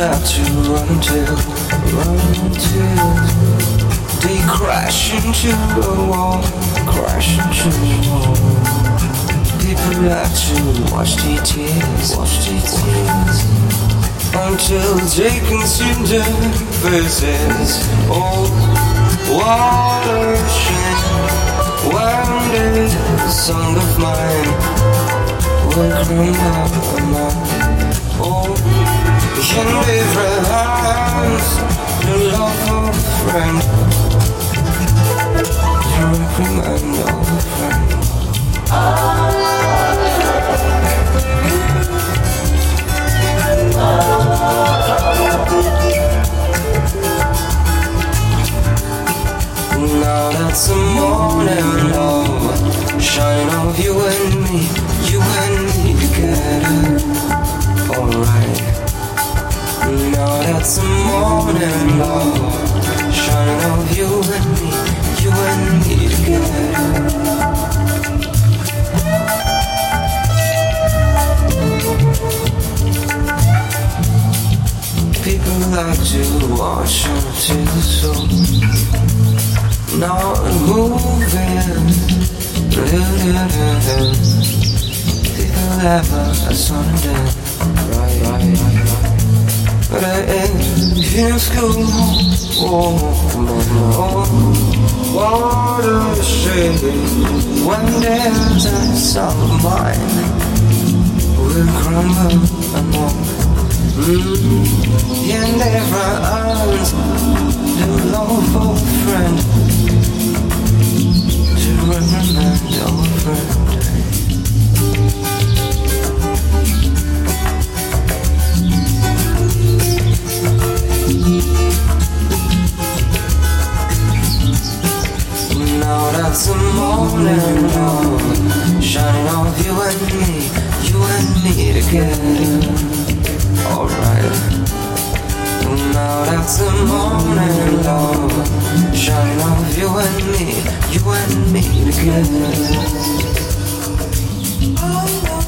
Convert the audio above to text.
run until, run until they crash into a wall, crash into a wall. People like to watch the tears, watch the tears until they consume their faces. Oh, watershed, wounded song of mine will crumble. Oh, in different hands, the love of a friend, the reprimand of a friend. Now that's the morning love Shine of you and me, you and me together Shine of you and me, you and me together People like to watch not moving. People have a sun and death. Right, right, right, right. But I ain't in school. Oh, oh, water shade. When there's a song of mine, will crumble and walk. Mm. In different arms, a friend That's the morning love Shining off you and me, you and me together. Alright. Now that's the morning love Shining off you and me, you and me together. Oh, I love